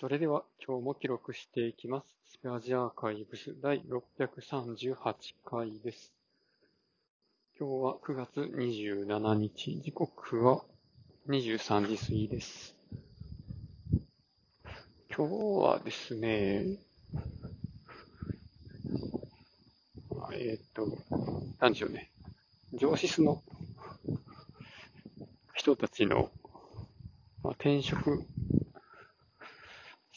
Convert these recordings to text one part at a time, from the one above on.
それでは今日も記録していきます。スペアジアーカイブス第638回です。今日は9月27日、時刻は23時過ぎです。今日はですね、えーっと、なんでしょうね。上司の人たちの、まあ、転職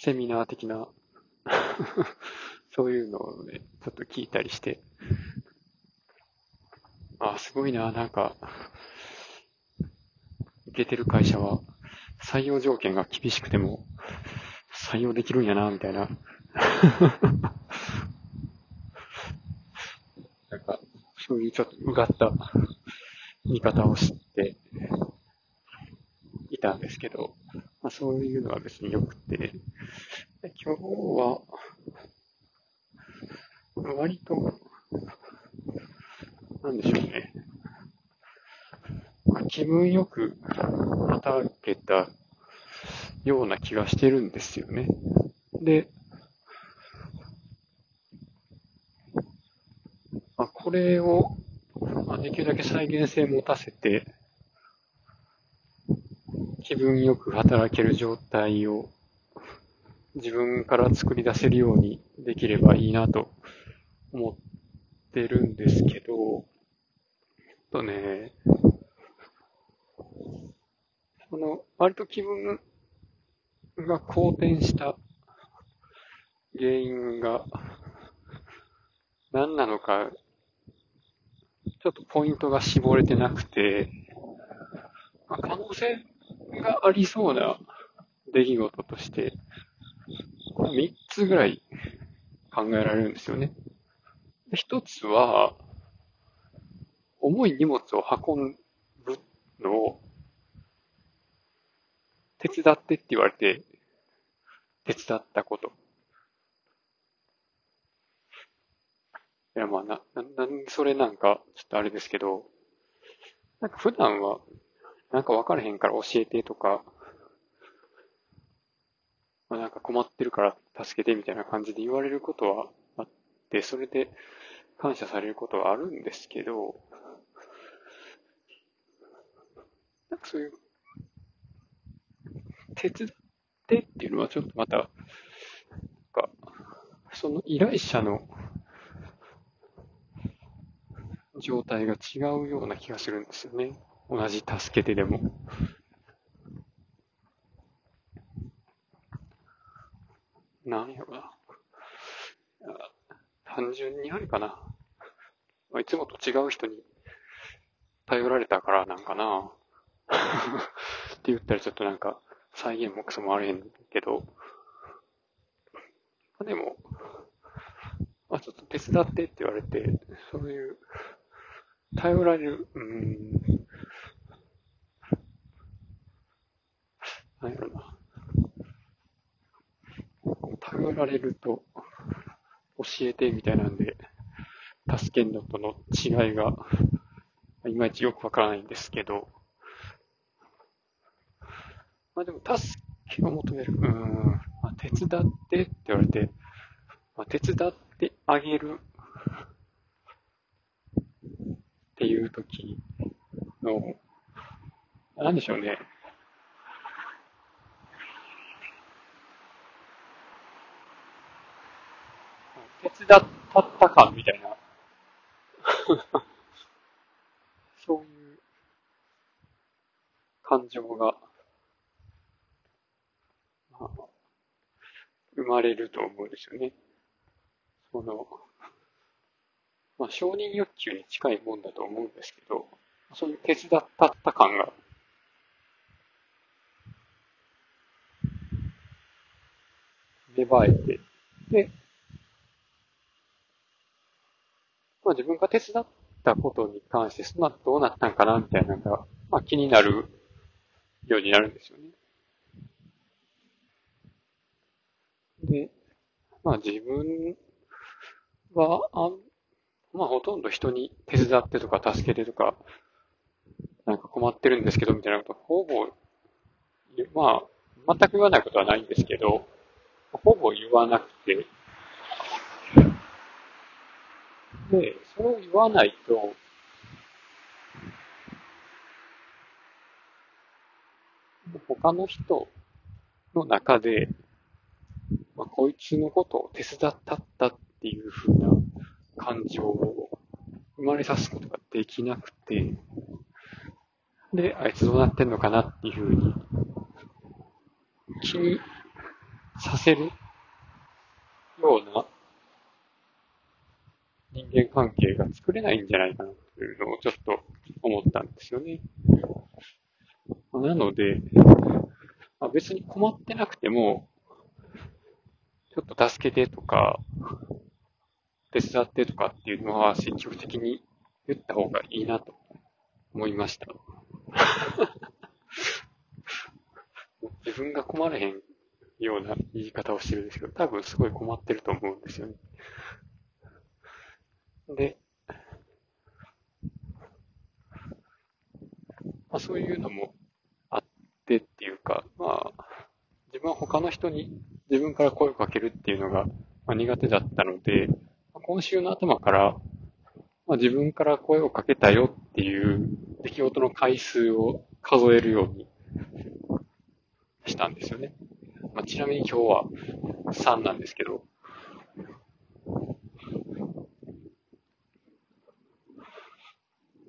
セミナー的な。そういうのをね、ちょっと聞いたりして、あ、すごいな、なんか、受けてる会社は採用条件が厳しくても採用できるんやな、みたいな。なんか、そういうちょっとうがった見方をしていたんですけど、まあ、そういうのは別に良くて、今日は、割と、なんでしょうね。気分よく働けたような気がしてるんですよね。で、あ、これを、まあ、できるだけ再現性持たせて、気分よく働ける状態を自分から作り出せるようにできればいいなと思ってるんですけど、とね、その、割と気分が好転した原因が何なのか、ちょっとポイントが絞れてなくて、可能性がありそうな出来事として、3つぐらい考えられるんですよね。一つは、重い荷物を運ぶのを手伝ってって言われて、手伝ったこと。いや、まあ、な、な、なんそれなんか、ちょっとあれですけど、なんか普段は、なんか分からへんから教えてとか、まあ、なんか困ってるから助けてみたいな感じで言われることはあって、それで感謝されることはあるんですけど、なんかそういう、手伝ってっていうのはちょっとまた、なんか、その依頼者の状態が違うような気がするんですよね。同じ助けてでも。なんやろな。いや単純にあれかな。いつもと違う人に頼られたからなんかな。って言ったらちょっとなんか再現もクソもあれへんけど。まあでも、まあちょっと手伝ってって言われて、そういう、頼られる、うん、なんやろな。頼られると、教えてみたいなんで、助けんのとの違いが、いまいちよくわからないんですけど、まあでも、助けを求める、うん、まあ、手伝ってって言われて、まあ、手伝ってあげるっていう時の、なんでしょうね。手伝ったった感みたいな。そういう感情が、まあ、生まれると思うんですよね。その、まあ、承認欲求に近いもんだと思うんですけど、そういう手伝ったった感が、芽生えて、で、まあ自分が手伝ったことに関して、その後どうなったんかなみたいなのが、まあ気になるようになるんですよね。で、まあ自分は、あまあほとんど人に手伝ってとか助けてとか、なんか困ってるんですけどみたいなこと、ほぼ、まあ全く言わないことはないんですけど、ほぼ言わなくて、で、それを言わないと、他の人の中で、まあ、こいつのことを手伝ったったっていう風な感情を生まれさすことができなくて、で、あいつどうなってんのかなっていう風に気にさせるような人間関係が作れないんじゃないかなというのをちょっと思ったんですよね。なので、まあ、別に困ってなくても、ちょっと助けてとか、手伝ってとかっていうのは積極的に言った方がいいなと思いました。自分が困れへんような言い方をしてるんですけど、多分すごい困ってると思うんですよね。で、まあ、そういうのもあってっていうか、まあ、自分は他の人に自分から声をかけるっていうのが、まあ、苦手だったので、今週の頭から、まあ、自分から声をかけたよっていう出来事の回数を数えるようにしたんですよね。まあ、ちなみに今日は3なんですけど、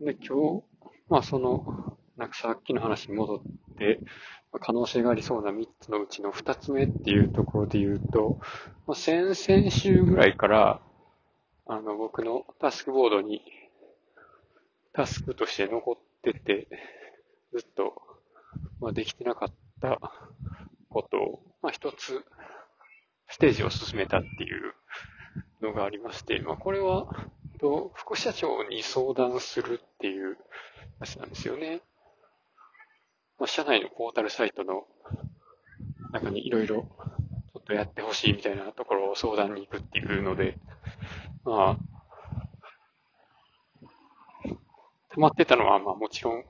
で、今日、まあその、なんかさっきの話に戻って、可能性がありそうな3つのうちの2つ目っていうところで言うと、まあ、先々週ぐらいから、あの、僕のタスクボードにタスクとして残ってて、ずっと、まあ、できてなかったことを、まあ、一つ、ステージを進めたっていうのがありまして、まあ、これは、と、副社長に相談するっていうやつなんですよね。まあ、社内のポータルサイトの中にいろいろちょっとやってほしいみたいなところを相談に行くっていうので、まあ、溜まってたのは、まあもちろん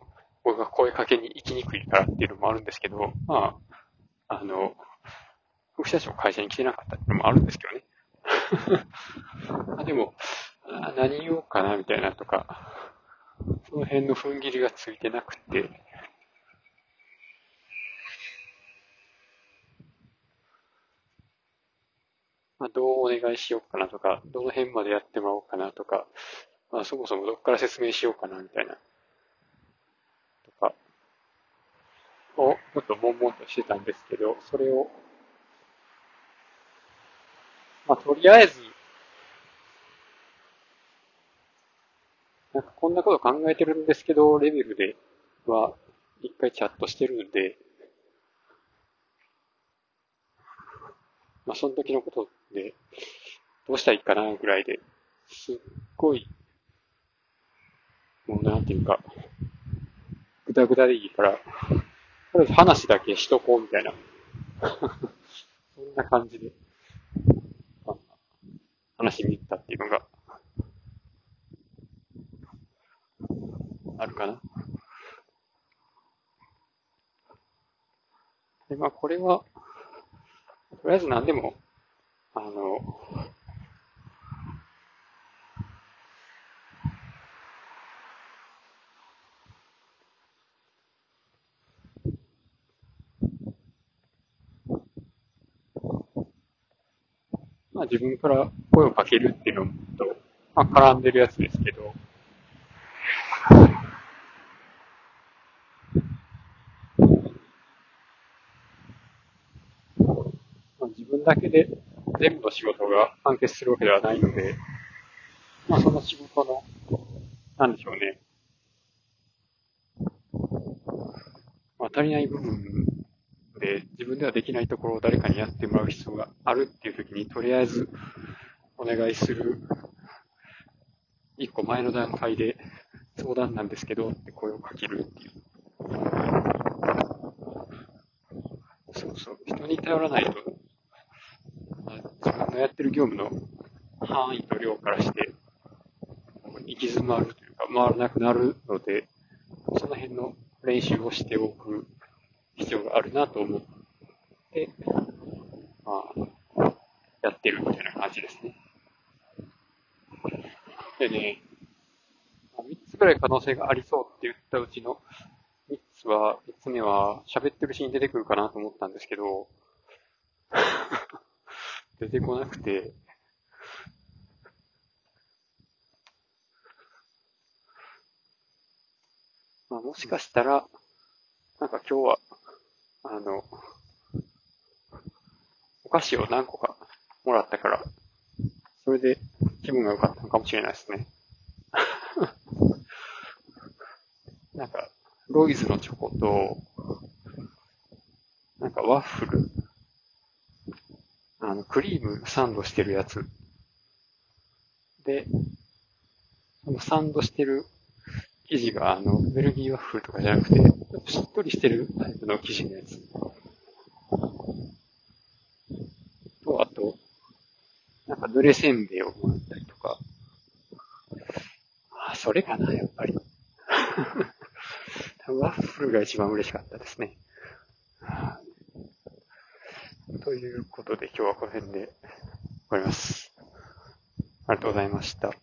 僕が声かけに行きにくいからっていうのもあるんですけど、まあ、あの、副社長会社に来てなかったっていうのもあるんですけどね。あでも、何言おうかなみたいなとか、その辺の踏ん切りがついてなくて、まあ、どうお願いしようかなとか、どの辺までやってもらおうかなとか、まあ、そもそもどっから説明しようかなみたいな、とか、を、ちょっと悶々としてたんですけど、それを、まあ、とりあえず、なんかこんなこと考えてるんですけど、レベルでは、一回チャットしてるんで、まあ、その時のことで、どうしたらいいかな、ぐらいで、すっごい、もうなんていうか、ぐだぐだでいいから、とりあえず話だけしとこう、みたいな。そんな感じで、話に行ったっていうのが、あるかな。で、まあ、これは、とりあえず何でも、あの、まあ自分から声をかけるっていうのと、まあ絡んでるやつですけど、まあ、自分だけで全部の仕事が完結するわけではないので、まあその仕事の、なんでしょうね。まあ足りない部分で自分ではできないところを誰かにやってもらう必要があるっていう時に、とりあえずお願いする一個前の段階で相談なんですけどって声をかけるっていう。そうそう。人に頼らないとやってる業務の範囲と量からして、行き詰まるというか、回らなくなるので、その辺の練習をしておく必要があるなと思って、まあ、じですね。でね、3つぐらい可能性がありそうって言ったうちの3つは、3つ目は喋ってるシーン出てくるかなと思ったんですけど、出てこなくて、まあ、もしかしたら、なんか今日は、あの、お菓子を何個かもらったから、それで気分が良かったのかもしれないですね。なんか、ロイズのチョコと、なんかワッフル、あの、クリームサンドしてるやつ。で、そのサンドしてる生地が、あの、ベルギーワッフルとかじゃなくて、しっとりしてるタイプの生地のやつ。と、あと、なんか濡れせんべいをもらったりとか。あ、それかな、やっぱり。ワッフルが一番嬉しかったですね。ということで今日はこの辺で終わります。ありがとうございました。